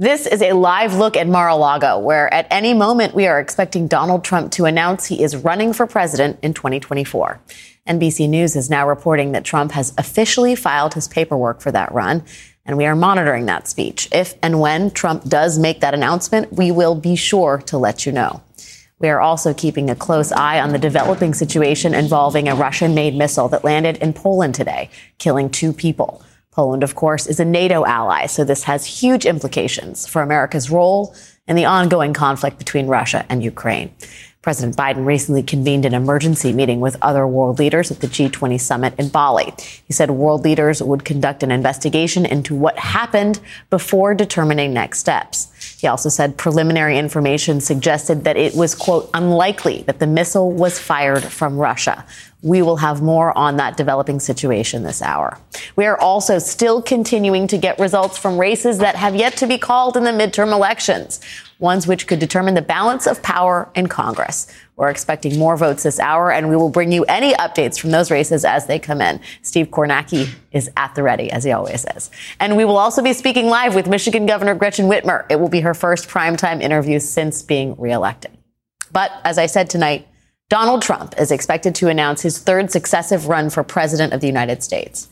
This is a live look at Mar-a-Lago, where at any moment we are expecting Donald Trump to announce he is running for president in 2024. NBC News is now reporting that Trump has officially filed his paperwork for that run, and we are monitoring that speech. If and when Trump does make that announcement, we will be sure to let you know. We are also keeping a close eye on the developing situation involving a Russian made missile that landed in Poland today, killing two people. Poland, of course, is a NATO ally, so this has huge implications for America's role in the ongoing conflict between Russia and Ukraine. President Biden recently convened an emergency meeting with other world leaders at the G20 summit in Bali. He said world leaders would conduct an investigation into what happened before determining next steps. He also said preliminary information suggested that it was, quote, unlikely that the missile was fired from Russia. We will have more on that developing situation this hour. We are also still continuing to get results from races that have yet to be called in the midterm elections, ones which could determine the balance of power in Congress. We're expecting more votes this hour, and we will bring you any updates from those races as they come in. Steve Kornacki is at the ready, as he always is. And we will also be speaking live with Michigan Governor Gretchen Whitmer. It will be her first primetime interview since being reelected. But as I said tonight, Donald Trump is expected to announce his third successive run for president of the United States.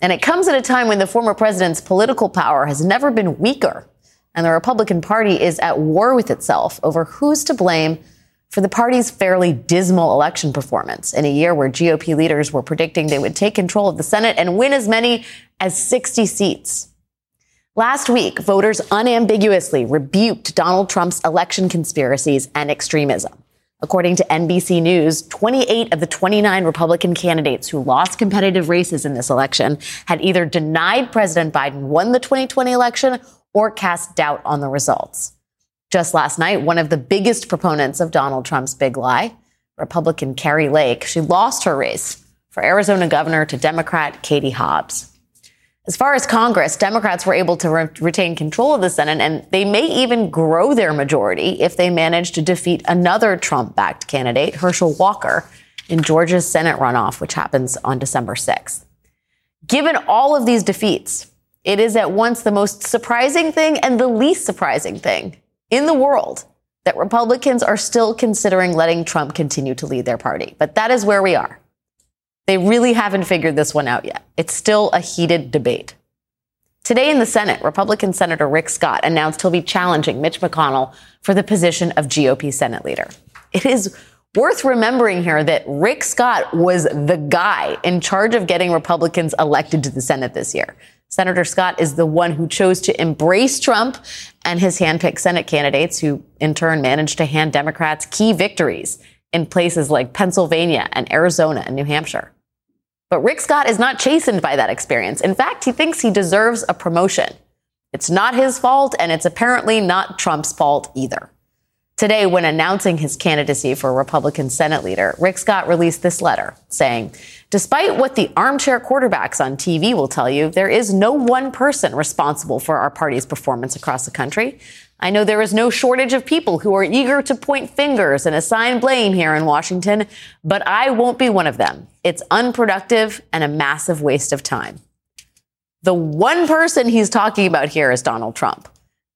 And it comes at a time when the former president's political power has never been weaker, and the Republican Party is at war with itself over who's to blame for the party's fairly dismal election performance in a year where GOP leaders were predicting they would take control of the Senate and win as many as 60 seats. Last week, voters unambiguously rebuked Donald Trump's election conspiracies and extremism. According to NBC News, 28 of the 29 Republican candidates who lost competitive races in this election had either denied President Biden won the 2020 election or cast doubt on the results. Just last night, one of the biggest proponents of Donald Trump's big lie, Republican Kari Lake, she lost her race for Arizona governor to Democrat Katie Hobbs. As far as Congress, Democrats were able to re- retain control of the Senate, and they may even grow their majority if they manage to defeat another Trump backed candidate, Herschel Walker, in Georgia's Senate runoff, which happens on December 6th. Given all of these defeats, it is at once the most surprising thing and the least surprising thing in the world that Republicans are still considering letting Trump continue to lead their party. But that is where we are. They really haven't figured this one out yet. It's still a heated debate. Today in the Senate, Republican Senator Rick Scott announced he'll be challenging Mitch McConnell for the position of GOP Senate leader. It is worth remembering here that Rick Scott was the guy in charge of getting Republicans elected to the Senate this year. Senator Scott is the one who chose to embrace Trump and his handpicked Senate candidates, who in turn managed to hand Democrats key victories in places like Pennsylvania and Arizona and New Hampshire. But Rick Scott is not chastened by that experience. In fact, he thinks he deserves a promotion. It's not his fault, and it's apparently not Trump's fault either. Today, when announcing his candidacy for Republican Senate leader, Rick Scott released this letter saying, Despite what the armchair quarterbacks on TV will tell you, there is no one person responsible for our party's performance across the country. I know there is no shortage of people who are eager to point fingers and assign blame here in Washington, but I won't be one of them. It's unproductive and a massive waste of time. The one person he's talking about here is Donald Trump.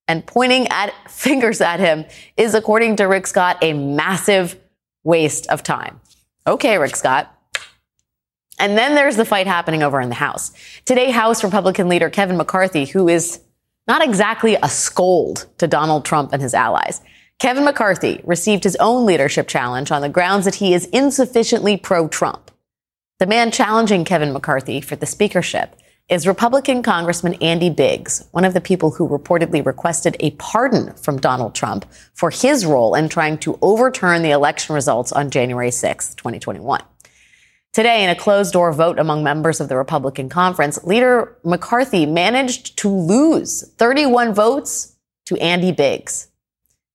And pointing at fingers at him is, according to Rick Scott, a massive waste of time. Okay, Rick Scott. And then there's the fight happening over in the House. Today, House Republican leader Kevin McCarthy, who is not exactly a scold to Donald Trump and his allies. Kevin McCarthy received his own leadership challenge on the grounds that he is insufficiently pro Trump. The man challenging Kevin McCarthy for the speakership is Republican Congressman Andy Biggs, one of the people who reportedly requested a pardon from Donald Trump for his role in trying to overturn the election results on January 6, 2021. Today, in a closed door vote among members of the Republican conference, Leader McCarthy managed to lose 31 votes to Andy Biggs.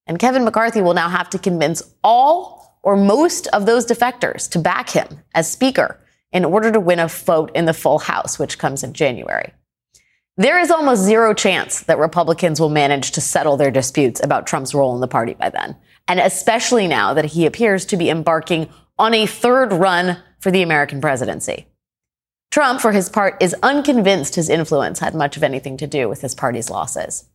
And Kevin McCarthy will now have to convince all or most of those defectors to back him as Speaker in order to win a vote in the full House, which comes in January. There is almost zero chance that Republicans will manage to settle their disputes about Trump's role in the party by then. And especially now that he appears to be embarking on a third run for the American presidency. Trump, for his part, is unconvinced his influence had much of anything to do with his party's losses.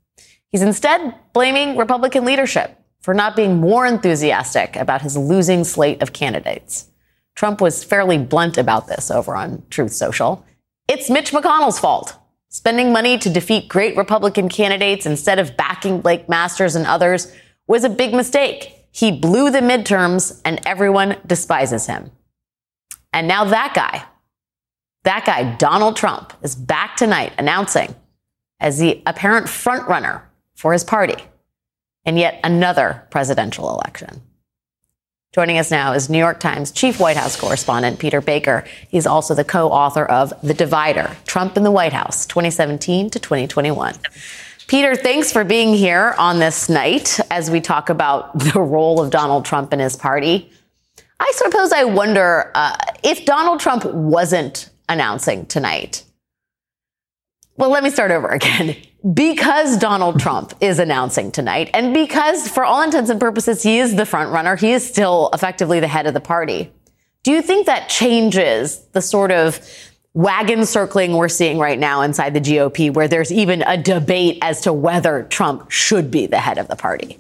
He's instead blaming Republican leadership for not being more enthusiastic about his losing slate of candidates. Trump was fairly blunt about this over on Truth Social. It's Mitch McConnell's fault. Spending money to defeat great Republican candidates instead of backing Blake Masters and others was a big mistake. He blew the midterms and everyone despises him. And now that guy, that guy, Donald Trump, is back tonight announcing as the apparent frontrunner for his party in yet another presidential election. Joining us now is New York Times chief White House correspondent Peter Baker. He's also the co-author of The Divider: Trump in the White House, 2017 to 2021. Peter, thanks for being here on this night as we talk about the role of Donald Trump and his party. I suppose I wonder uh, if Donald Trump wasn't announcing tonight. Well, let me start over again. Because Donald Trump is announcing tonight, and because, for all intents and purposes, he is the front runner, he is still effectively the head of the party. Do you think that changes the sort of wagon circling we're seeing right now inside the GOP, where there's even a debate as to whether Trump should be the head of the party?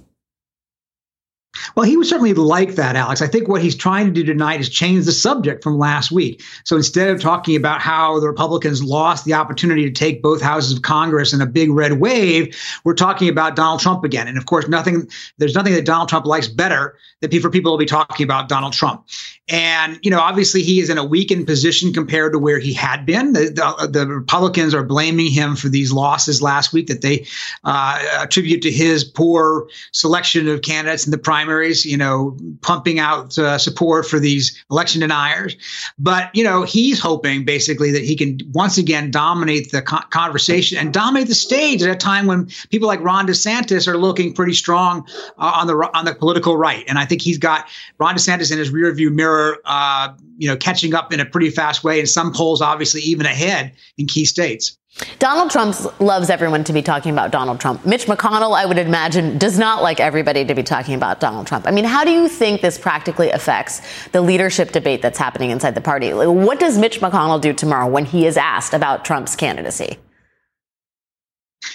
Well, he would certainly like that, Alex. I think what he's trying to do tonight is change the subject from last week. So instead of talking about how the Republicans lost the opportunity to take both houses of Congress in a big red wave, we're talking about Donald Trump again. And of course, nothing there's nothing that Donald Trump likes better than for people to be talking about Donald Trump. And, you know, obviously he is in a weakened position compared to where he had been. The, the, the Republicans are blaming him for these losses last week that they uh, attribute to his poor selection of candidates in the primaries, you know, pumping out uh, support for these election deniers. But, you know, he's hoping basically that he can once again dominate the co- conversation and dominate the stage at a time when people like Ron DeSantis are looking pretty strong uh, on the on the political right. And I think he's got Ron DeSantis in his rearview mirror uh, you know, catching up in a pretty fast way, and some polls obviously even ahead in key states. Donald Trump loves everyone to be talking about Donald Trump. Mitch McConnell, I would imagine, does not like everybody to be talking about Donald Trump. I mean, how do you think this practically affects the leadership debate that's happening inside the party? What does Mitch McConnell do tomorrow when he is asked about Trump's candidacy?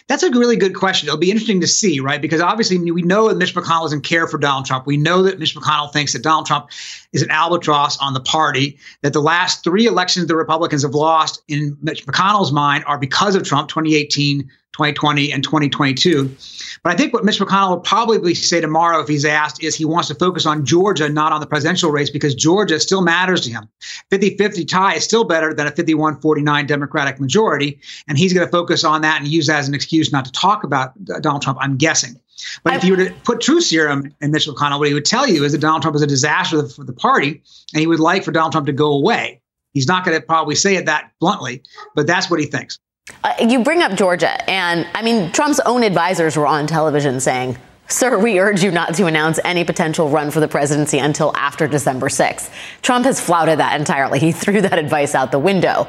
That's a really good question. It'll be interesting to see, right? Because obviously we know that Mitch McConnell doesn't care for Donald Trump. We know that Mitch McConnell thinks that Donald Trump is an albatross on the party, that the last three elections the Republicans have lost in Mitch McConnell's mind are because of Trump 2018, 2020, and 2022. But I think what Mitch McConnell will probably say tomorrow, if he's asked, is he wants to focus on Georgia, not on the presidential race, because Georgia still matters to him. 50 50 tie is still better than a 51 49 Democratic majority. And he's going to focus on that and use that as an excuse not to talk about Donald Trump, I'm guessing. But if you were to put truth serum in Mitch McConnell, what he would tell you is that Donald Trump is a disaster for the party, and he would like for Donald Trump to go away. He's not going to probably say it that bluntly, but that's what he thinks. Uh, you bring up Georgia, and I mean, Trump's own advisors were on television saying, Sir, we urge you not to announce any potential run for the presidency until after December 6th. Trump has flouted that entirely. He threw that advice out the window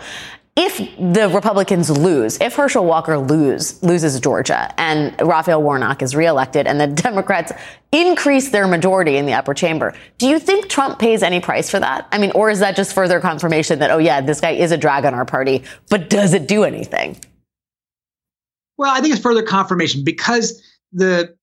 if the Republicans lose, if Herschel Walker lose, loses Georgia and Raphael Warnock is reelected and the Democrats increase their majority in the upper chamber, do you think Trump pays any price for that? I mean, or is that just further confirmation that, oh, yeah, this guy is a drag on our party, but does it do anything? Well, I think it's further confirmation because the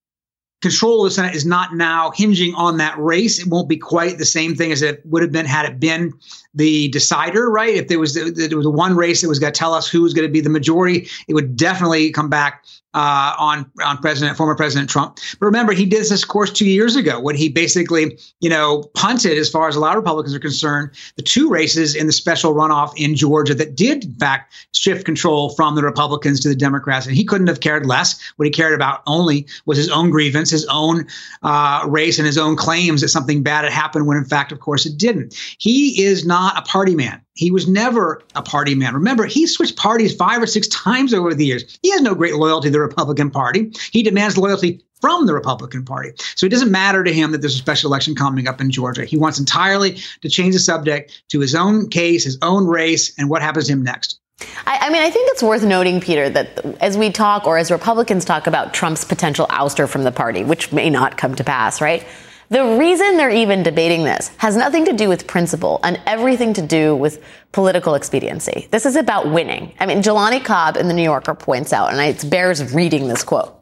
control of the Senate is not now hinging on that race. It won't be quite the same thing as it would have been had it been the decider, right? If there was there was one race that was going to tell us who was going to be the majority, it would definitely come back uh, on on President former President Trump. But remember, he did this, course, two years ago when he basically, you know, punted as far as a lot of Republicans are concerned, the two races in the special runoff in Georgia that did, in fact, shift control from the Republicans to the Democrats, and he couldn't have cared less. What he cared about only was his own grievance, his own uh, race, and his own claims that something bad had happened. When in fact, of course, it didn't. He is not a party man. He was never a party man. Remember, he switched parties five or six times over the years. He has no great loyalty to the Republican Party. He demands loyalty from the Republican Party. So it doesn't matter to him that there's a special election coming up in Georgia. He wants entirely to change the subject to his own case, his own race, and what happens to him next. I, I, mean, I think it's worth noting, Peter, that as we talk or as Republicans talk about Trump's potential ouster from the party, which may not come to pass, right? The reason they're even debating this has nothing to do with principle and everything to do with political expediency. This is about winning. I mean, Jelani Cobb in the New Yorker points out, and it bears reading this quote.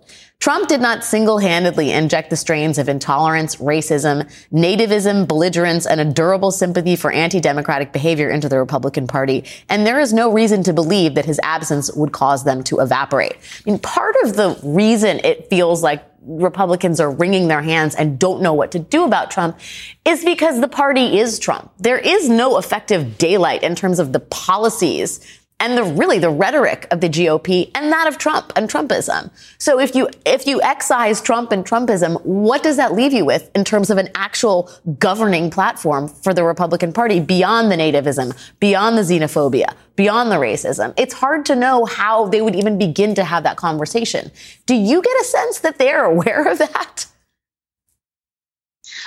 Trump did not single-handedly inject the strains of intolerance, racism, nativism, belligerence, and a durable sympathy for anti-democratic behavior into the Republican Party. And there is no reason to believe that his absence would cause them to evaporate. I mean, part of the reason it feels like Republicans are wringing their hands and don't know what to do about Trump is because the party is Trump. There is no effective daylight in terms of the policies and the really the rhetoric of the GOP and that of Trump and Trumpism. So if you if you excise Trump and Trumpism, what does that leave you with in terms of an actual governing platform for the Republican Party beyond the nativism, beyond the xenophobia, beyond the racism? It's hard to know how they would even begin to have that conversation. Do you get a sense that they're aware of that?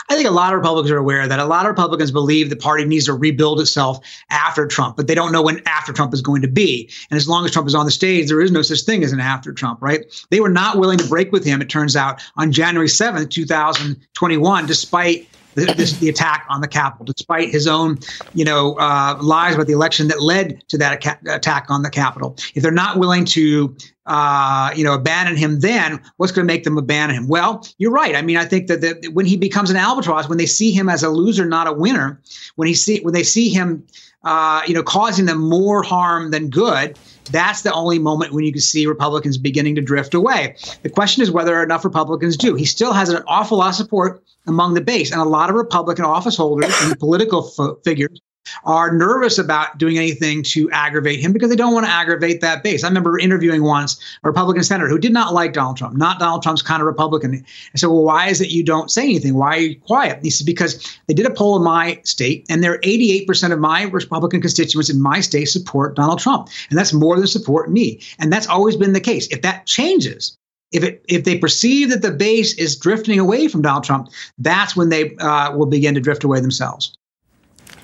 I think a lot of Republicans are aware that a lot of Republicans believe the party needs to rebuild itself after Trump, but they don't know when after Trump is going to be. And as long as Trump is on the stage, there is no such thing as an after Trump, right? They were not willing to break with him, it turns out, on January 7th, 2021, despite the, this, the attack on the Capitol, despite his own, you know, uh, lies about the election that led to that attack on the Capitol. If they're not willing to uh, you know, abandon him then, what's going to make them abandon him? Well, you're right. I mean, I think that when he becomes an albatross, when they see him as a loser, not a winner, when he see when they see him, uh, you know, causing them more harm than good, that's the only moment when you can see Republicans beginning to drift away. The question is whether enough Republicans do. He still has an awful lot of support among the base, and a lot of Republican office holders and political f- figures are nervous about doing anything to aggravate him because they don't want to aggravate that base. I remember interviewing once a Republican senator who did not like Donald Trump, not Donald Trump's kind of Republican. I said, Well, why is it you don't say anything? Why are you quiet? he said, Because they did a poll in my state, and there are 88% of my Republican constituents in my state support Donald Trump. And that's more than support me. And that's always been the case. If that changes, if it if they perceive that the base is drifting away from Donald Trump, that's when they uh, will begin to drift away themselves.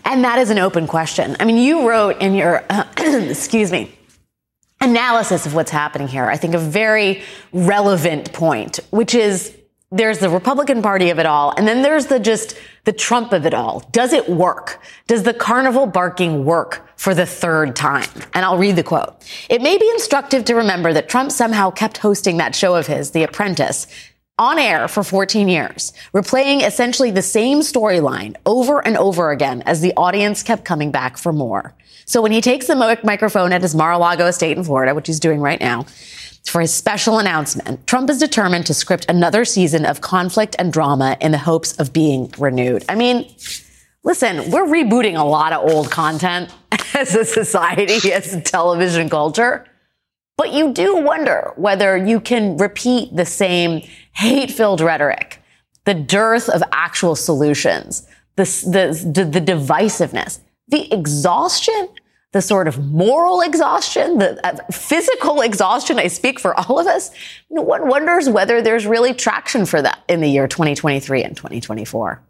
And that is an open question. I mean, you wrote in your, uh, excuse me, analysis of what's happening here, I think a very relevant point, which is there's the Republican Party of it all, and then there's the just the Trump of it all. Does it work? Does the carnival barking work for the third time? And I'll read the quote. It may be instructive to remember that Trump somehow kept hosting that show of his, The Apprentice, on air for 14 years, replaying essentially the same storyline over and over again as the audience kept coming back for more. So when he takes the microphone at his Mar-a-Lago estate in Florida, which he's doing right now, for his special announcement, Trump is determined to script another season of conflict and drama in the hopes of being renewed. I mean, listen, we're rebooting a lot of old content as a society, as a television culture. But you do wonder whether you can repeat the same hate filled rhetoric, the dearth of actual solutions, the, the, the, divisiveness, the exhaustion, the sort of moral exhaustion, the uh, physical exhaustion. I speak for all of us. one wonders whether there's really traction for that in the year 2023 and 2024.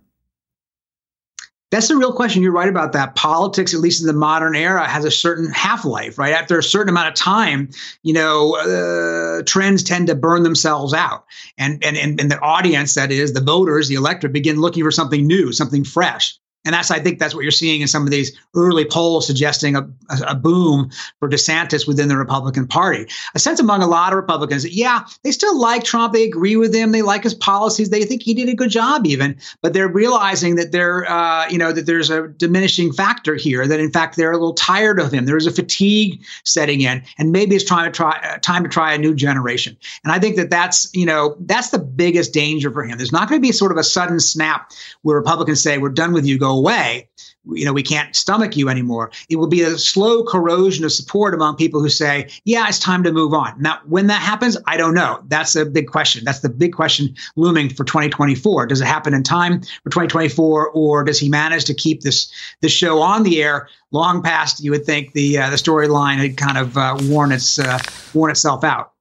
That's the real question. You're right about that. Politics, at least in the modern era, has a certain half life, right? After a certain amount of time, you know, uh, trends tend to burn themselves out. And, and, and, and the audience, that is, the voters, the electorate, begin looking for something new, something fresh. And that's, I think, that's what you're seeing in some of these early polls suggesting a, a, boom for DeSantis within the Republican Party. A sense among a lot of Republicans that, yeah, they still like Trump, they agree with him, they like his policies, they think he did a good job, even, but they're realizing that they're, uh, you know, that there's a diminishing factor here. That in fact they're a little tired of him. There's a fatigue setting in, and maybe it's trying to try uh, time to try a new generation. And I think that that's, you know, that's the biggest danger for him. There's not going to be sort of a sudden snap where Republicans say, "We're done with you, go away. You know, we can't stomach you anymore. It will be a slow corrosion of support among people who say, yeah, it's time to move on. Now, when that happens, I don't know. That's a big question. That's the big question looming for 2024. Does it happen in time for 2024, or does he manage to keep this this show on the air long past you would think the uh, the storyline had kind of uh, worn its uh, worn itself out?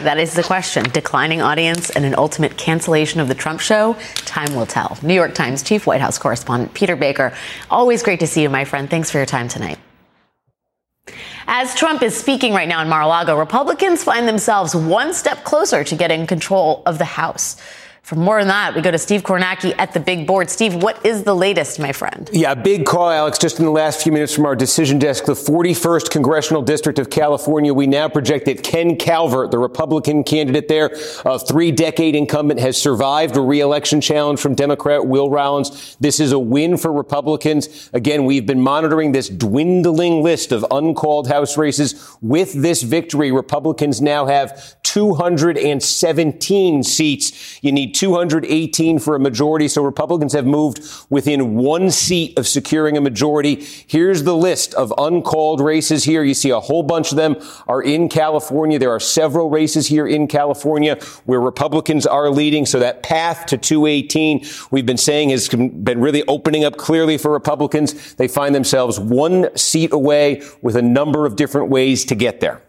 That is the question. Declining audience and an ultimate cancellation of the Trump show? Time will tell. New York Times Chief White House Correspondent Peter Baker. Always great to see you, my friend. Thanks for your time tonight. As Trump is speaking right now in Mar a Lago, Republicans find themselves one step closer to getting control of the House. For more on that, we go to Steve Kornacki at the big board. Steve, what is the latest, my friend? Yeah, big call, Alex. Just in the last few minutes from our decision desk, the 41st Congressional District of California, we now project that Ken Calvert, the Republican candidate there, a three decade incumbent, has survived a reelection challenge from Democrat Will Rollins. This is a win for Republicans. Again, we've been monitoring this dwindling list of uncalled House races. With this victory, Republicans now have 217 seats. You need 218 for a majority. So Republicans have moved within one seat of securing a majority. Here's the list of uncalled races here. You see a whole bunch of them are in California. There are several races here in California where Republicans are leading. So that path to 218, we've been saying has been really opening up clearly for Republicans. They find themselves one seat away with a number of different ways to get there.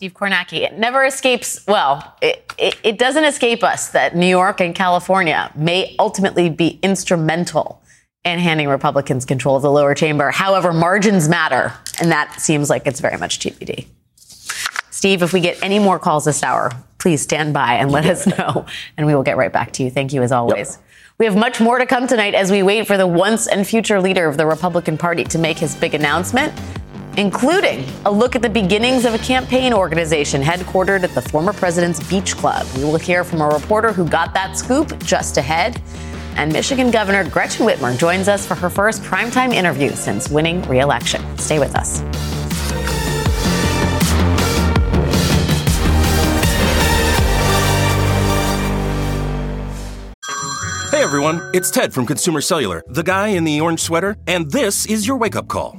Steve Kornacki. It never escapes, well, it, it, it, doesn't escape us that New York and California may ultimately be instrumental in handing Republicans control of the lower chamber. However, margins matter, and that seems like it's very much TBD. Steve, if we get any more calls this hour, please stand by and let us know, and we will get right back to you. Thank you as always. Yep. We have much more to come tonight as we wait for the once and future leader of the Republican Party to make his big announcement including a look at the beginnings of a campaign organization headquartered at the former president's beach club. We will hear from a reporter who got that scoop just ahead. And Michigan Governor Gretchen Whitmer joins us for her first primetime interview since winning re-election. Stay with us. Hey everyone, it's Ted from Consumer Cellular, the guy in the orange sweater, and this is your wake up call.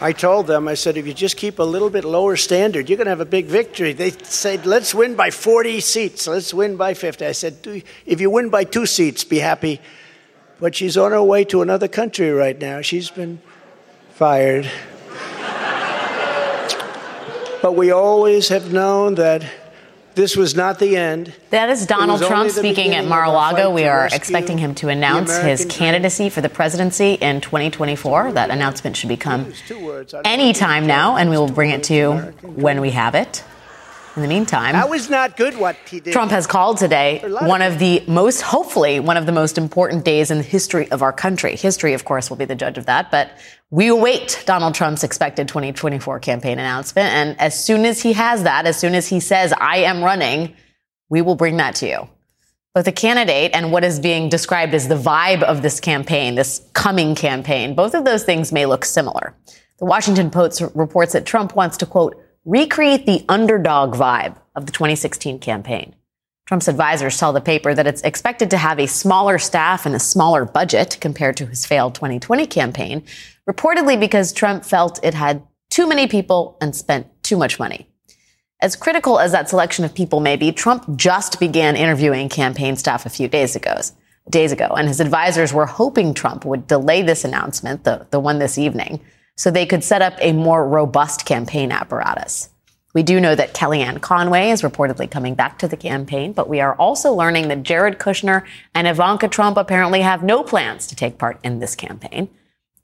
I told them, I said, if you just keep a little bit lower standard, you're going to have a big victory. They said, let's win by 40 seats. Let's win by 50. I said, if you win by two seats, be happy. But she's on her way to another country right now. She's been fired. but we always have known that this was not the end. That is Donald Trump speaking at Mar-a-Lago. We are expecting him to announce his candidacy for the presidency in 2024. That announcement should become any time now, and we will bring it to you when we have it. In the meantime, that was not good what he did. Trump has called today one of the most, hopefully, one of the most important days in the history of our country. History, of course, will be the judge of that, but we await Donald Trump's expected 2024 campaign announcement. And as soon as he has that, as soon as he says, I am running, we will bring that to you. Both the candidate and what is being described as the vibe of this campaign, this coming campaign, both of those things may look similar. The Washington Post reports that Trump wants to, quote, recreate the underdog vibe of the 2016 campaign. Trump's advisors tell the paper that it's expected to have a smaller staff and a smaller budget compared to his failed 2020 campaign, reportedly because Trump felt it had too many people and spent too much money. As critical as that selection of people may be, Trump just began interviewing campaign staff a few days ago, days ago, and his advisors were hoping Trump would delay this announcement, the, the one this evening, so they could set up a more robust campaign apparatus. We do know that Kellyanne Conway is reportedly coming back to the campaign, but we are also learning that Jared Kushner and Ivanka Trump apparently have no plans to take part in this campaign.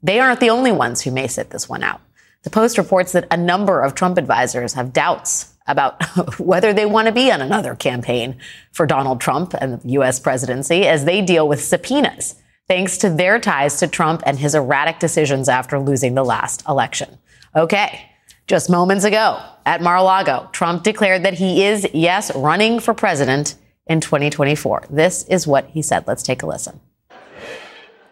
They aren't the only ones who may sit this one out. The Post reports that a number of Trump advisors have doubts about whether they want to be on another campaign for Donald Trump and the U.S. presidency as they deal with subpoenas, thanks to their ties to Trump and his erratic decisions after losing the last election. Okay. Just moments ago at Mar-a-Lago, Trump declared that he is, yes, running for president in 2024. This is what he said. Let's take a listen.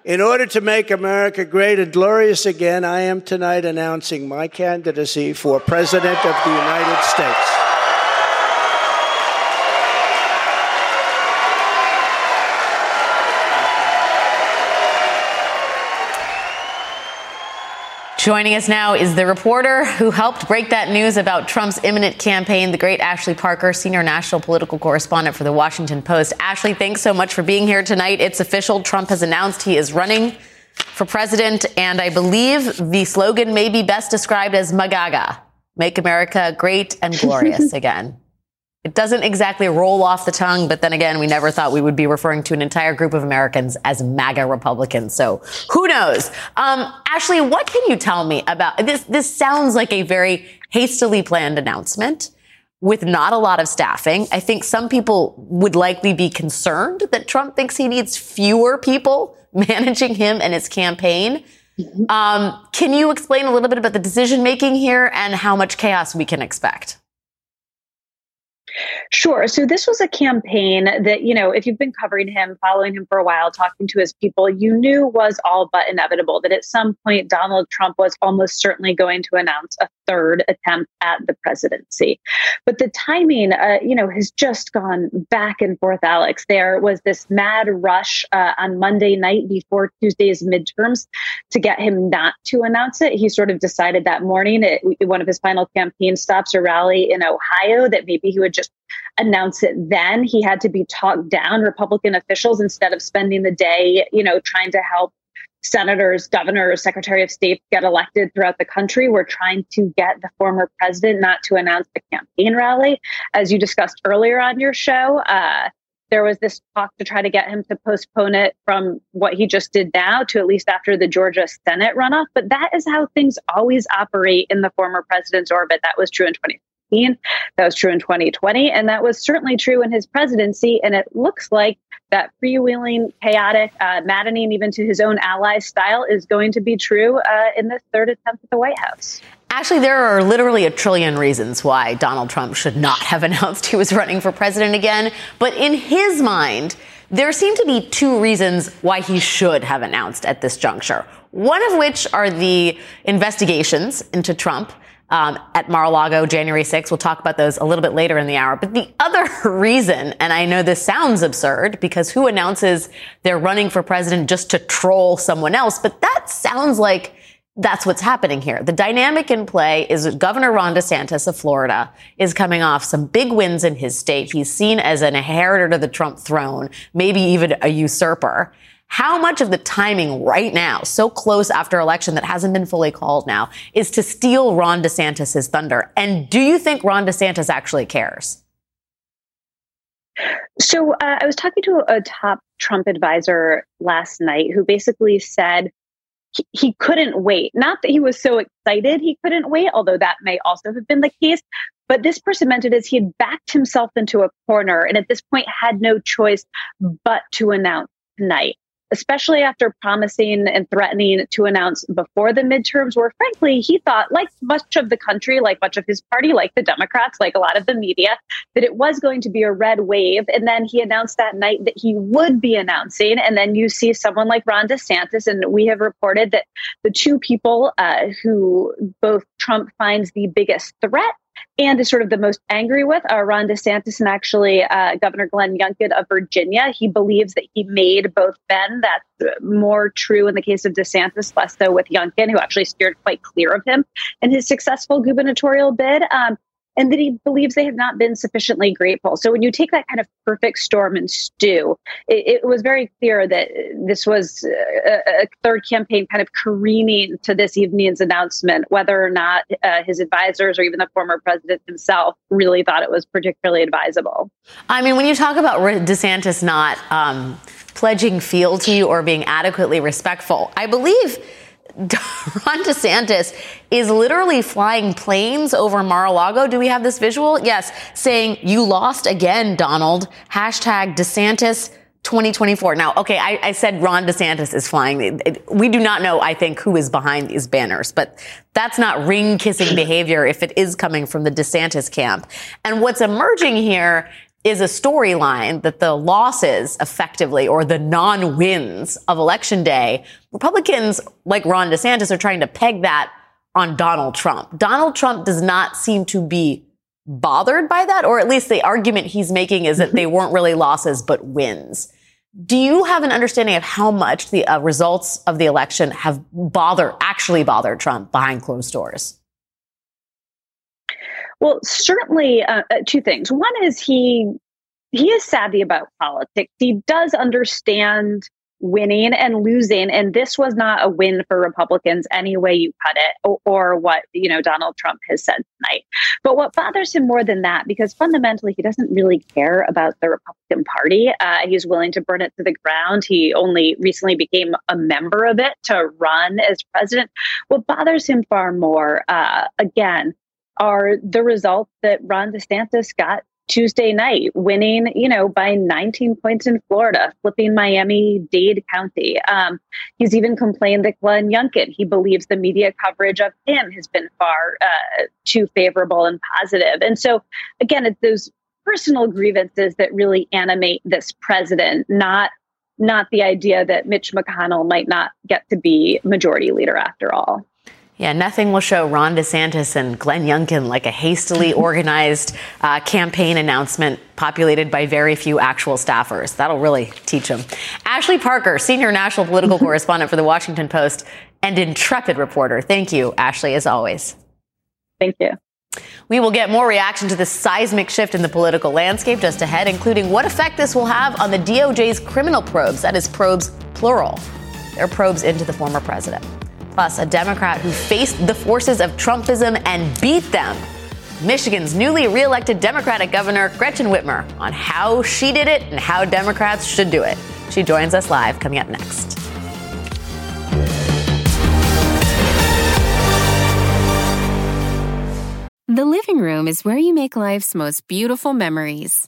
In order to make America great and glorious again, I am tonight announcing my candidacy for President of the United States. Joining us now is the reporter who helped break that news about Trump's imminent campaign, the great Ashley Parker, senior national political correspondent for the Washington Post. Ashley, thanks so much for being here tonight. It's official. Trump has announced he is running for president, and I believe the slogan may be best described as MAGAGA Make America Great and Glorious Again. It doesn't exactly roll off the tongue, but then again, we never thought we would be referring to an entire group of Americans as MAGA Republicans. So who knows? Um, Ashley, what can you tell me about this? This sounds like a very hastily planned announcement with not a lot of staffing. I think some people would likely be concerned that Trump thinks he needs fewer people managing him and his campaign. Mm-hmm. Um, can you explain a little bit about the decision making here and how much chaos we can expect? Sure. So this was a campaign that, you know, if you've been covering him, following him for a while, talking to his people, you knew was all but inevitable that at some point Donald Trump was almost certainly going to announce a third attempt at the presidency. But the timing, uh, you know, has just gone back and forth, Alex. There was this mad rush uh, on Monday night before Tuesday's midterms to get him not to announce it. He sort of decided that morning at one of his final campaign stops or rally in Ohio that maybe he would just announce it then. He had to be talked down. Republican officials, instead of spending the day, you know, trying to help senators, governors, secretary of state get elected throughout the country. We're trying to get the former president not to announce the campaign rally. As you discussed earlier on your show, uh, there was this talk to try to get him to postpone it from what he just did now to at least after the Georgia Senate runoff. But that is how things always operate in the former president's orbit. That was true in 2015. That was true in 2020. And that was certainly true in his presidency. And it looks like that freewheeling, chaotic, uh, maddening even to his own allies style is going to be true uh, in this third attempt at the White House. Ashley, there are literally a trillion reasons why Donald Trump should not have announced he was running for president again. But in his mind, there seem to be two reasons why he should have announced at this juncture. One of which are the investigations into Trump um, at Mar-a-Lago January 6th. We'll talk about those a little bit later in the hour. But the other reason, and I know this sounds absurd because who announces they're running for president just to troll someone else? But that sounds like that's what's happening here. The dynamic in play is Governor Ron DeSantis of Florida is coming off some big wins in his state. He's seen as an inheritor to the Trump throne, maybe even a usurper. How much of the timing right now, so close after election that hasn't been fully called now, is to steal Ron DeSantis' thunder? And do you think Ron DeSantis actually cares? So uh, I was talking to a top Trump advisor last night who basically said he, he couldn't wait. Not that he was so excited he couldn't wait, although that may also have been the case, But this person meant it as he had backed himself into a corner and at this point had no choice but to announce tonight especially after promising and threatening to announce before the midterms, where frankly, he thought, like much of the country, like much of his party, like the Democrats, like a lot of the media, that it was going to be a red wave. And then he announced that night that he would be announcing. And then you see someone like Ron DeSantis, and we have reported that the two people uh, who both Trump finds the biggest threat and is sort of the most angry with are Ron DeSantis and actually uh, Governor Glenn Youngkin of Virginia. He believes that he made both men. That's more true in the case of DeSantis, less so with Youngkin, who actually steered quite clear of him in his successful gubernatorial bid. Um, and that he believes they have not been sufficiently grateful. So when you take that kind of perfect storm and stew, it, it was very clear that this was a, a, third campaign kind of careening to this evening's announcement, whether or not uh, his advisors or even the former president himself really thought it was particularly advisable. I mean, when you talk about DeSantis not um, pledging fealty or being adequately respectful, I believe Ron DeSantis is literally flying planes over Mar-a-Lago. Do we have this visual? Yes, saying you lost again, Donald. Hashtag DeSantis 2024. Now, okay, I, I said Ron DeSantis is flying. We do not know, I think, who is behind these banners, but that's not ring kissing behavior if it is coming from the DeSantis camp. And what's emerging here is a storyline that the losses effectively or the non-wins of election day, Republicans like Ron DeSantis are trying to peg that on Donald Trump. Donald Trump does not seem to be bothered by that, or at least the argument he's making is that they weren't really losses, but wins. Do you have an understanding of how much the uh, results of the election have bothered, actually bothered Trump behind closed doors? Well, certainly uh, uh, two things. One is he he is savvy about politics. He does understand winning and losing and this was not a win for republicans any way you cut it or, or, what you know donald trump has said tonight but what bothers him more than that because fundamentally he doesn't really care about the republican party uh, he's willing to burn it to the ground he only recently became a member of it to run as president what bothers him far more uh, again are the results that Ron DeSantis got Tuesday night, winning, you know, by 19 points in Florida, flipping Miami Dade County. Um, he's even complained that Glenn Youngkin, he believes the media coverage of him has been far uh, too favorable and positive. And so, again, it's those personal grievances that really animate this president, not not the idea that Mitch McConnell might not get to be majority leader after all. Yeah, nothing will show Ron DeSantis and Glenn Youngkin like a hastily organized uh, campaign announcement populated by very few actual staffers. That'll really teach them. Ashley Parker, senior national political correspondent for the Washington Post and intrepid reporter. Thank you, Ashley, as always. Thank you. We will get more reaction to this seismic shift in the political landscape just ahead, including what effect this will have on the DOJ's criminal probes. That is probes plural. They're probes into the former president plus a Democrat who faced the forces of Trumpism and beat them. Michigan's newly reelected Democratic Governor Gretchen Whitmer on how she did it and how Democrats should do it. She joins us live coming up next. The living room is where you make life's most beautiful memories.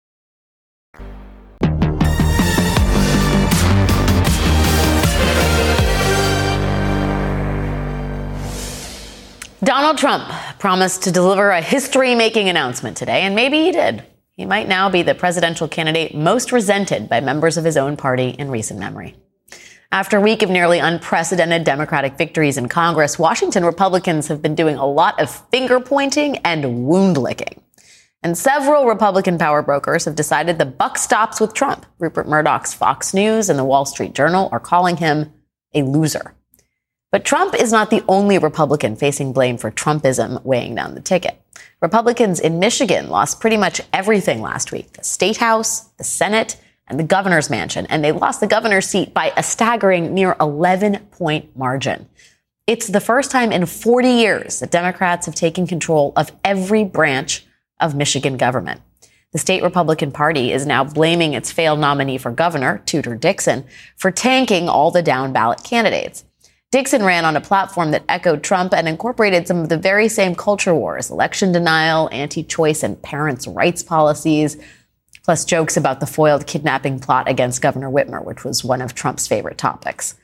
Donald Trump promised to deliver a history making announcement today, and maybe he did. He might now be the presidential candidate most resented by members of his own party in recent memory. After a week of nearly unprecedented Democratic victories in Congress, Washington Republicans have been doing a lot of finger pointing and wound licking. And several Republican power brokers have decided the buck stops with Trump. Rupert Murdoch's Fox News and the Wall Street Journal are calling him a loser. But Trump is not the only Republican facing blame for Trumpism weighing down the ticket. Republicans in Michigan lost pretty much everything last week the state house, the Senate, and the governor's mansion. And they lost the governor's seat by a staggering near 11 point margin. It's the first time in 40 years that Democrats have taken control of every branch of Michigan government. The state Republican Party is now blaming its failed nominee for governor, Tudor Dixon, for tanking all the down ballot candidates. Dixon ran on a platform that echoed Trump and incorporated some of the very same culture wars, election denial, anti-choice and parents' rights policies, plus jokes about the foiled kidnapping plot against Governor Whitmer, which was one of Trump's favorite topics.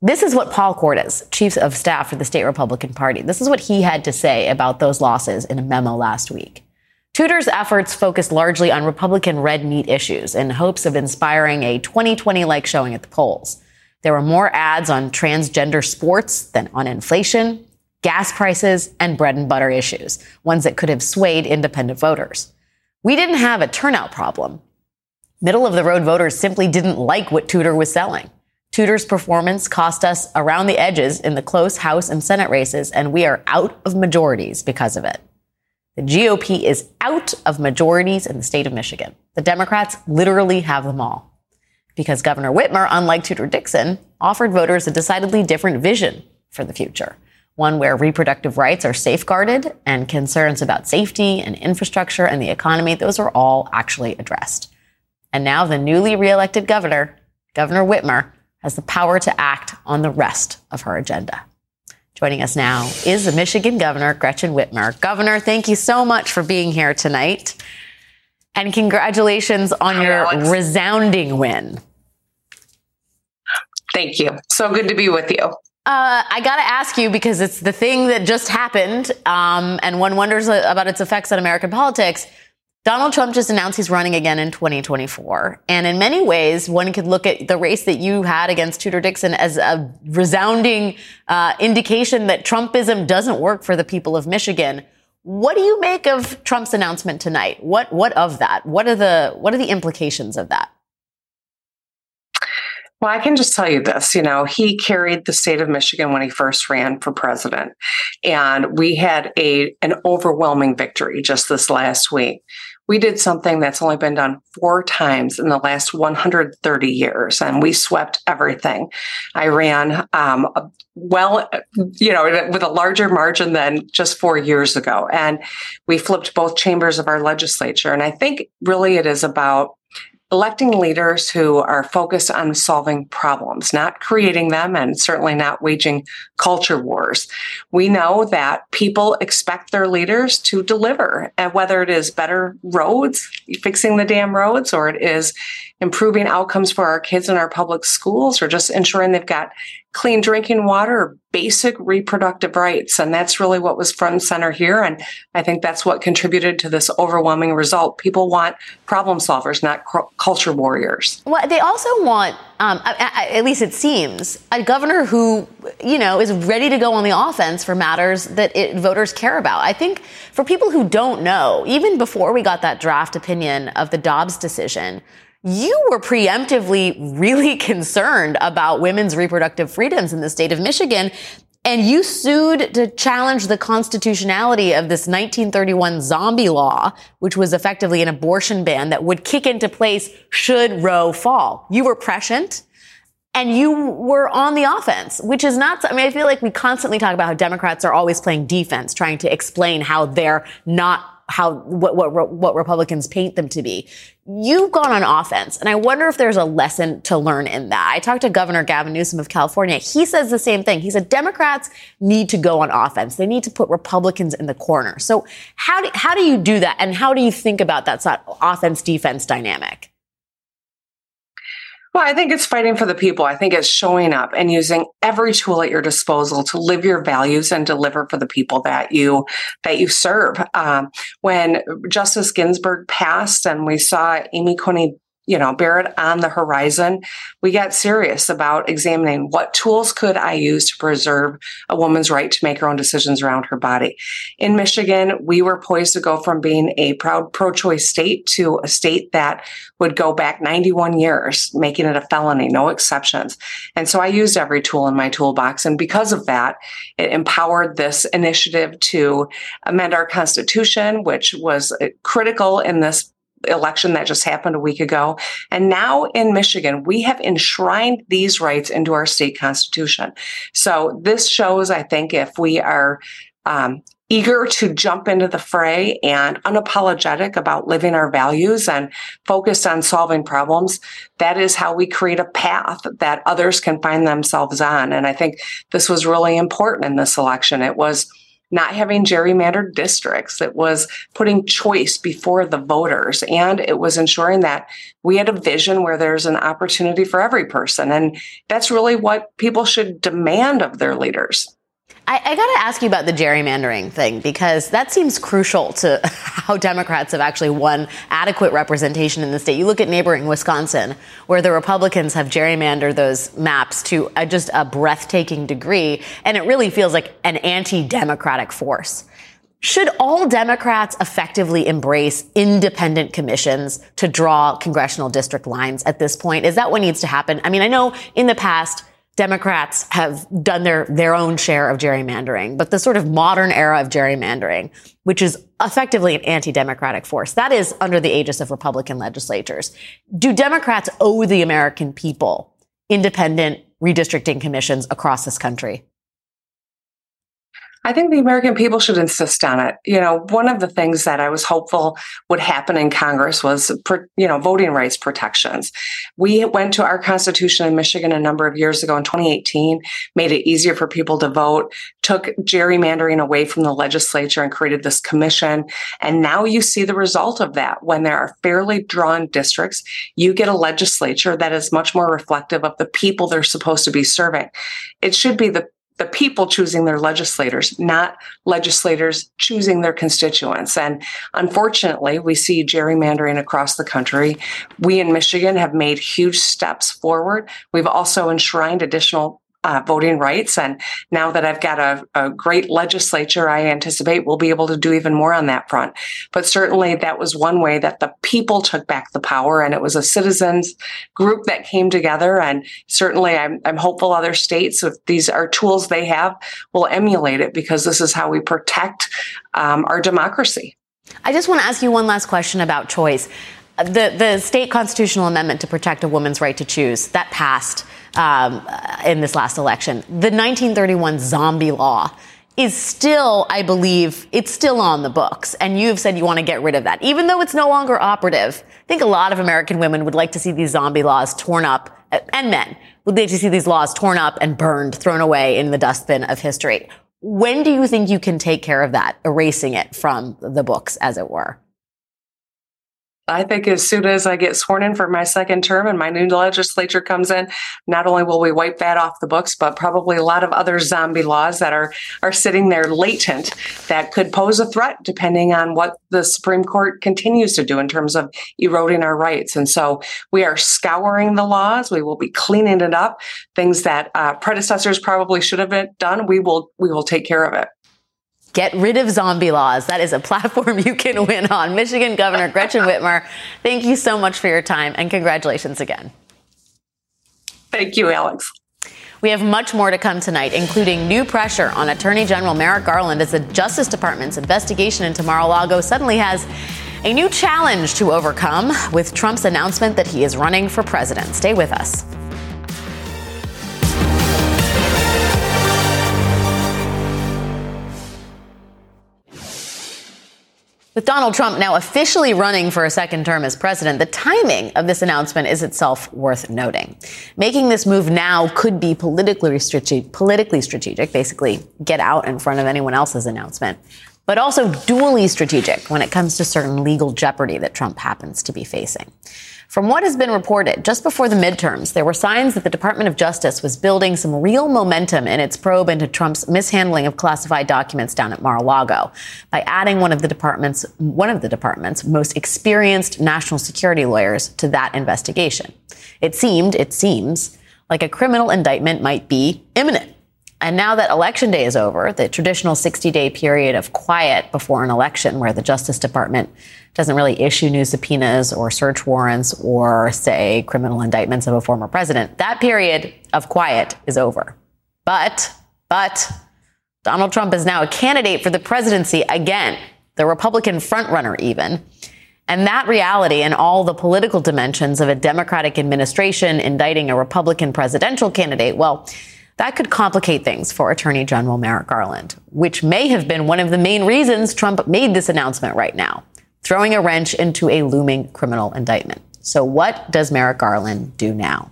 This is what Paul Cordes, chief of staff for the state Republican Party, this is what he had to say about those losses in a memo last week. Tudor's efforts focused largely on Republican red meat issues in hopes of inspiring a 2020 like showing at the polls. There were more ads on transgender sports than on inflation, gas prices, and bread and butter issues, ones that could have swayed independent voters. We didn't have a turnout problem. Middle of the road voters simply didn't like what Tudor was selling. Tudor's performance cost us around the edges in the close House and Senate races, and we are out of majorities because of it. The GOP is out of majorities in the state of Michigan. The Democrats literally have them all. Because Governor Whitmer, unlike Tudor Dixon, offered voters a decidedly different vision for the future. One where reproductive rights are safeguarded and concerns about safety and infrastructure and the economy, those are all actually addressed. And now the newly reelected governor, Governor Whitmer, has the power to act on the rest of her agenda. Joining us now is the Michigan Governor, Gretchen Whitmer. Governor, thank you so much for being here tonight. And congratulations on Hi, your Alex. resounding win. Thank you. So good to be with you. Uh, I got to ask you because it's the thing that just happened, um, and one wonders about its effects on American politics. Donald Trump just announced he's running again in 2024. And in many ways, one could look at the race that you had against Tudor Dixon as a resounding uh, indication that Trumpism doesn't work for the people of Michigan. What do you make of Trump's announcement tonight? What what of that? What are the what are the implications of that? Well, I can just tell you this, you know, he carried the state of Michigan when he first ran for president. And we had a an overwhelming victory just this last week we did something that's only been done four times in the last 130 years, and we swept everything. I ran um, well, you know, with a larger margin than just four years ago, and we flipped both chambers of our legislature. And I think really it is about electing leaders who are focused on solving problems, not creating them, and certainly not waging culture wars. We know that people expect their leaders to deliver, and whether it is better roads, fixing the damn roads, or it is improving outcomes for our kids in our public schools, or just ensuring they've got clean drinking water, or basic reproductive rights. And that's really what was front and center here. And I think that's what contributed to this overwhelming result. People want problem solvers, not cr- culture warriors. Well, they also want, um, at least it seems, a governor who, you know, is ready to go on the offense for matters that it, voters care about. I think for people who don't know, even before we got that draft opinion of the Dobbs decision, you were preemptively really concerned about women's reproductive freedoms in the state of Michigan. And you sued to challenge the constitutionality of this 1931 zombie law, which was effectively an abortion ban that would kick into place should Roe fall. You were prescient and you were on the offense, which is not, I mean, I feel like we constantly talk about how Democrats are always playing defense, trying to explain how they're not how what, what what Republicans paint them to be. You've gone on offense, and I wonder if there's a lesson to learn in that. I talked to Governor Gavin Newsom of California. He says the same thing. He said Democrats need to go on offense. They need to put Republicans in the corner. So how do how do you do that, and how do you think about that offense defense dynamic? Well, I think it's fighting for the people. I think it's showing up and using every tool at your disposal to live your values and deliver for the people that you that you serve. Um, when Justice Ginsburg passed, and we saw Amy Coney you know Barrett on the horizon. We got serious about examining what tools could i use to preserve a woman's right to make her own decisions around her body. In michigan we were poised to go from being a proud pro-choice state to a state that would go back 91 years making it a felony no exceptions. And so i used every tool in my toolbox and because of that it empowered this initiative to amend our constitution which was uh, critical in this election that just happened a week ago. And now in Michigan, we have enshrined these rights into our state constitution. So this shows, I think, if we are um, eager to jump into the fray and unapologetic about living our values and focused on solving problems, that is how we create a path that others can find themselves on. And I think this was really important in this election. It was not having gerrymandered districts. It was putting choice before the voters. And it was ensuring that we had a vision where there's an opportunity for every person. And that's really what people should demand of their leaders. I, I got to ask you about the gerrymandering thing because that seems crucial to how Democrats have actually won adequate representation in the state. You look at neighboring Wisconsin, where the Republicans have gerrymandered those maps to a, just a breathtaking degree, and it really feels like an anti Democratic force. Should all Democrats effectively embrace independent commissions to draw congressional district lines at this point? Is that what needs to happen? I mean, I know in the past, Democrats have done their, their own share of gerrymandering, but the sort of modern era of gerrymandering, which is effectively an anti-democratic force, that is under the aegis of Republican legislatures. Do Democrats owe the American people independent redistricting commissions across this country? I think the American people should insist on it. You know, one of the things that I was hopeful would happen in Congress was, you know, voting rights protections. We went to our constitution in Michigan a number of years ago in 2018, made it easier for people to vote, took gerrymandering away from the legislature and created this commission. And now you see the result of that. When there are fairly drawn districts, you get a legislature that is much more reflective of the people they're supposed to be serving. It should be the the people choosing their legislators, not legislators choosing their constituents. And unfortunately, we see gerrymandering across the country. We in Michigan have made huge steps forward. We've also enshrined additional uh, voting rights. And now that I've got a, a, great legislature, I anticipate we'll be able to do even more on that front. But certainly that was one way that the people took back the power and it was a citizens group that came together. And certainly I'm, I'm hopeful other states, if these are tools they have, will emulate it because this is how we protect um, our democracy. I just want to ask you one last question about choice. The, the state constitutional amendment to protect a woman's right to choose that passed um, in this last election. The 1931 zombie law is still, I believe, it's still on the books. And you've said you want to get rid of that, even though it's no longer operative. I think a lot of American women would like to see these zombie laws torn up, and men would like to see these laws torn up and burned, thrown away in the dustbin of history. When do you think you can take care of that, erasing it from the books, as it were? I think as soon as I get sworn in for my second term and my new legislature comes in, not only will we wipe that off the books, but probably a lot of other zombie laws that are are sitting there latent that could pose a threat depending on what the Supreme Court continues to do in terms of eroding our rights. And so we are scouring the laws. We will be cleaning it up. Things that uh, predecessors probably should have done. We will we will take care of it. Get rid of zombie laws. That is a platform you can win on. Michigan Governor Gretchen Whitmer, thank you so much for your time and congratulations again. Thank you, Alex. We have much more to come tonight, including new pressure on Attorney General Merrick Garland as the Justice Department's investigation into Mar a Lago suddenly has a new challenge to overcome with Trump's announcement that he is running for president. Stay with us. With Donald Trump now officially running for a second term as president, the timing of this announcement is itself worth noting. Making this move now could be politically strategic, politically strategic, basically get out in front of anyone else's announcement. but also dually strategic when it comes to certain legal jeopardy that Trump happens to be facing. From what has been reported, just before the midterms, there were signs that the Department of Justice was building some real momentum in its probe into Trump's mishandling of classified documents down at Mar-a-Lago by adding one of the department's one of the department's most experienced national security lawyers to that investigation. It seemed, it seems, like a criminal indictment might be imminent. And now that election day is over, the traditional 60 day period of quiet before an election where the Justice Department doesn't really issue new subpoenas or search warrants or say criminal indictments of a former president, that period of quiet is over. But, but Donald Trump is now a candidate for the presidency again, the Republican frontrunner even. And that reality and all the political dimensions of a Democratic administration indicting a Republican presidential candidate, well, that could complicate things for Attorney General Merrick Garland, which may have been one of the main reasons Trump made this announcement right now, throwing a wrench into a looming criminal indictment. So, what does Merrick Garland do now?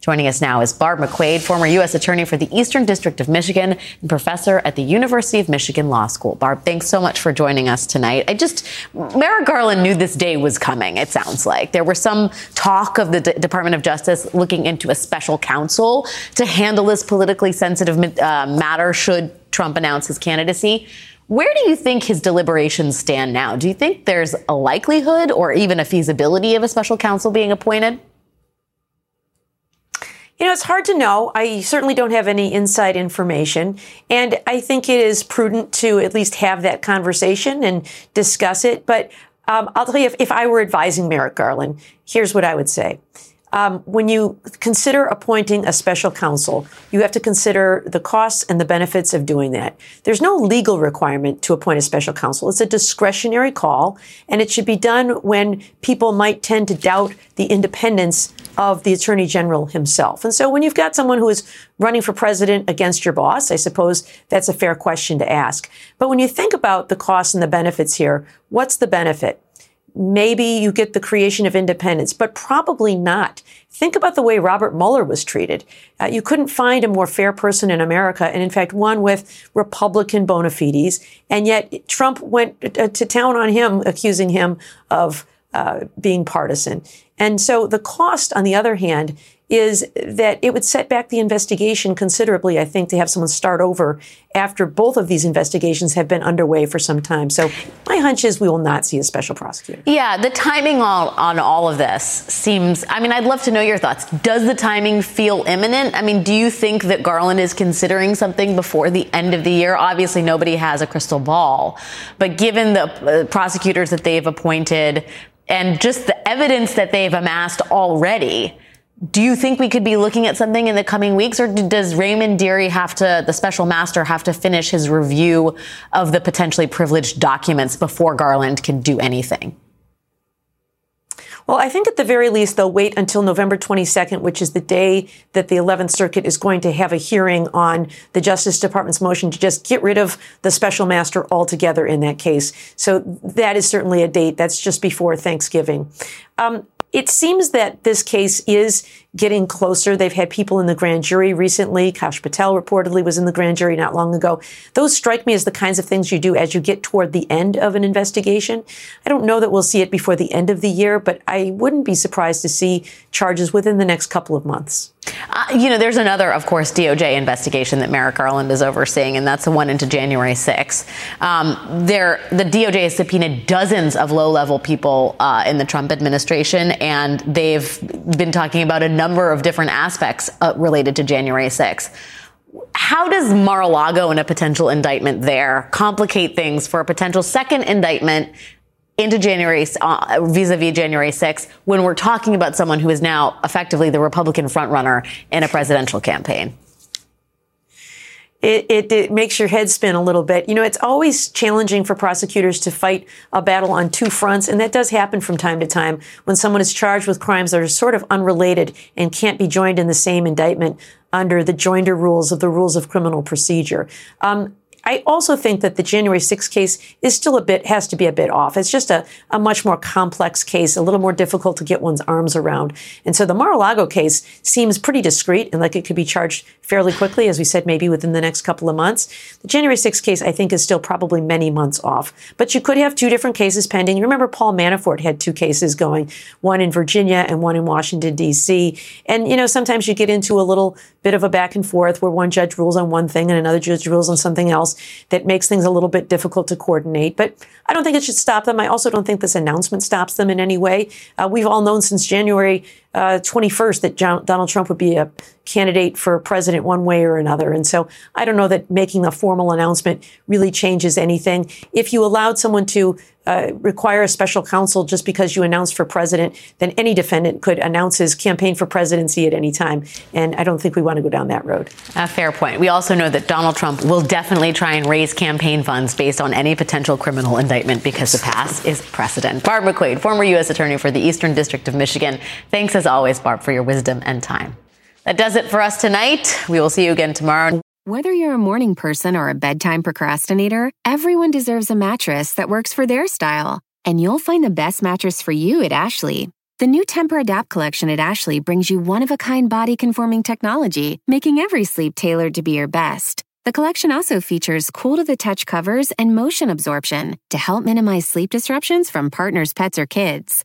Joining us now is Barb McQuade, former U.S. Attorney for the Eastern District of Michigan and professor at the University of Michigan Law School. Barb, thanks so much for joining us tonight. I just, Merrick Garland knew this day was coming, it sounds like. There was some talk of the D- Department of Justice looking into a special counsel to handle this politically sensitive uh, matter should Trump announce his candidacy. Where do you think his deliberations stand now? Do you think there's a likelihood or even a feasibility of a special counsel being appointed? You know, it's hard to know. I certainly don't have any inside information. And I think it is prudent to at least have that conversation and discuss it. But um, I'll tell you, if, if I were advising Merrick Garland, here's what I would say um, when you consider appointing a special counsel, you have to consider the costs and the benefits of doing that. There's no legal requirement to appoint a special counsel. It's a discretionary call, and it should be done when people might tend to doubt the independence of the attorney general himself. And so when you've got someone who is running for president against your boss, I suppose that's a fair question to ask. But when you think about the costs and the benefits here, what's the benefit? maybe you get the creation of independence, but probably not. Think about the way Robert Mueller was treated. Uh, you couldn't find a more fair person in America, and in fact, one with Republican bona fides. And yet, Trump went uh, to town on him, accusing him of uh, being partisan. And so, the cost, on the other hand, is that it would set back the investigation considerably, I think, to have someone start over after both of these investigations have been underway for some time. So my hunch is we will not see a special prosecutor. Yeah, the timing on, on all of this seems, I mean, I'd love to know your thoughts. Does the timing feel imminent? I mean, do you think that Garland is considering something before the end of the year? Obviously, nobody has a crystal ball, but given the uh, prosecutors that they've appointed and just the evidence that they've amassed already, do you think we could be looking at something in the coming weeks, or does Raymond Dearie have to, the special master, have to finish his review of the potentially privileged documents before Garland can do anything? Well, I think at the very least, they'll wait until November 22nd, which is the day that the 11th Circuit is going to have a hearing on the Justice Department's motion to just get rid of the special master altogether in that case. So that is certainly a date. That's just before Thanksgiving. Um, it seems that this case is getting closer. They've had people in the grand jury recently. Kash Patel reportedly was in the grand jury not long ago. Those strike me as the kinds of things you do as you get toward the end of an investigation. I don't know that we'll see it before the end of the year, but I wouldn't be surprised to see charges within the next couple of months. Uh, you know, there's another, of course, DOJ investigation that Merrick Garland is overseeing, and that's the one into January 6th. Um, there, the DOJ has subpoenaed dozens of low-level people uh, in the Trump administration, and they've been talking about a number of different aspects uh, related to January 6th. How does Mar-a-Lago and a potential indictment there complicate things for a potential second indictment into January, uh, vis-a-vis January 6th, when we're talking about someone who is now effectively the Republican frontrunner in a presidential campaign? It, it, it, makes your head spin a little bit. You know, it's always challenging for prosecutors to fight a battle on two fronts, and that does happen from time to time when someone is charged with crimes that are sort of unrelated and can't be joined in the same indictment under the joinder rules of the rules of criminal procedure. Um, I also think that the January 6th case is still a bit, has to be a bit off. It's just a, a much more complex case, a little more difficult to get one's arms around. And so the Mar-a-Lago case seems pretty discrete and like it could be charged fairly quickly, as we said, maybe within the next couple of months. The January 6th case, I think, is still probably many months off. But you could have two different cases pending. You remember, Paul Manafort had two cases going, one in Virginia and one in Washington, D.C. And, you know, sometimes you get into a little bit of a back and forth where one judge rules on one thing and another judge rules on something else that makes things a little bit difficult to coordinate. But I don't think it should stop them. I also don't think this announcement stops them in any way. Uh, we've all known since January uh, 21st that John, Donald Trump would be a candidate for president one way or another. And so I don't know that making a formal announcement really changes anything. If you allowed someone to uh, require a special counsel just because you announced for president, then any defendant could announce his campaign for presidency at any time. And I don't think we want to go down that road. A fair point. We also know that Donald Trump will definitely try and raise campaign funds based on any potential criminal indictment because the past is precedent. Barb McQuade, former U.S. Attorney for the Eastern District of Michigan. Thanks as always, Barb, for your wisdom and time. That does it for us tonight. We will see you again tomorrow. Whether you're a morning person or a bedtime procrastinator, everyone deserves a mattress that works for their style. And you'll find the best mattress for you at Ashley. The new Tempur-Adapt collection at Ashley brings you one of a kind body conforming technology, making every sleep tailored to be your best. The collection also features cool to the touch covers and motion absorption to help minimize sleep disruptions from partners, pets, or kids.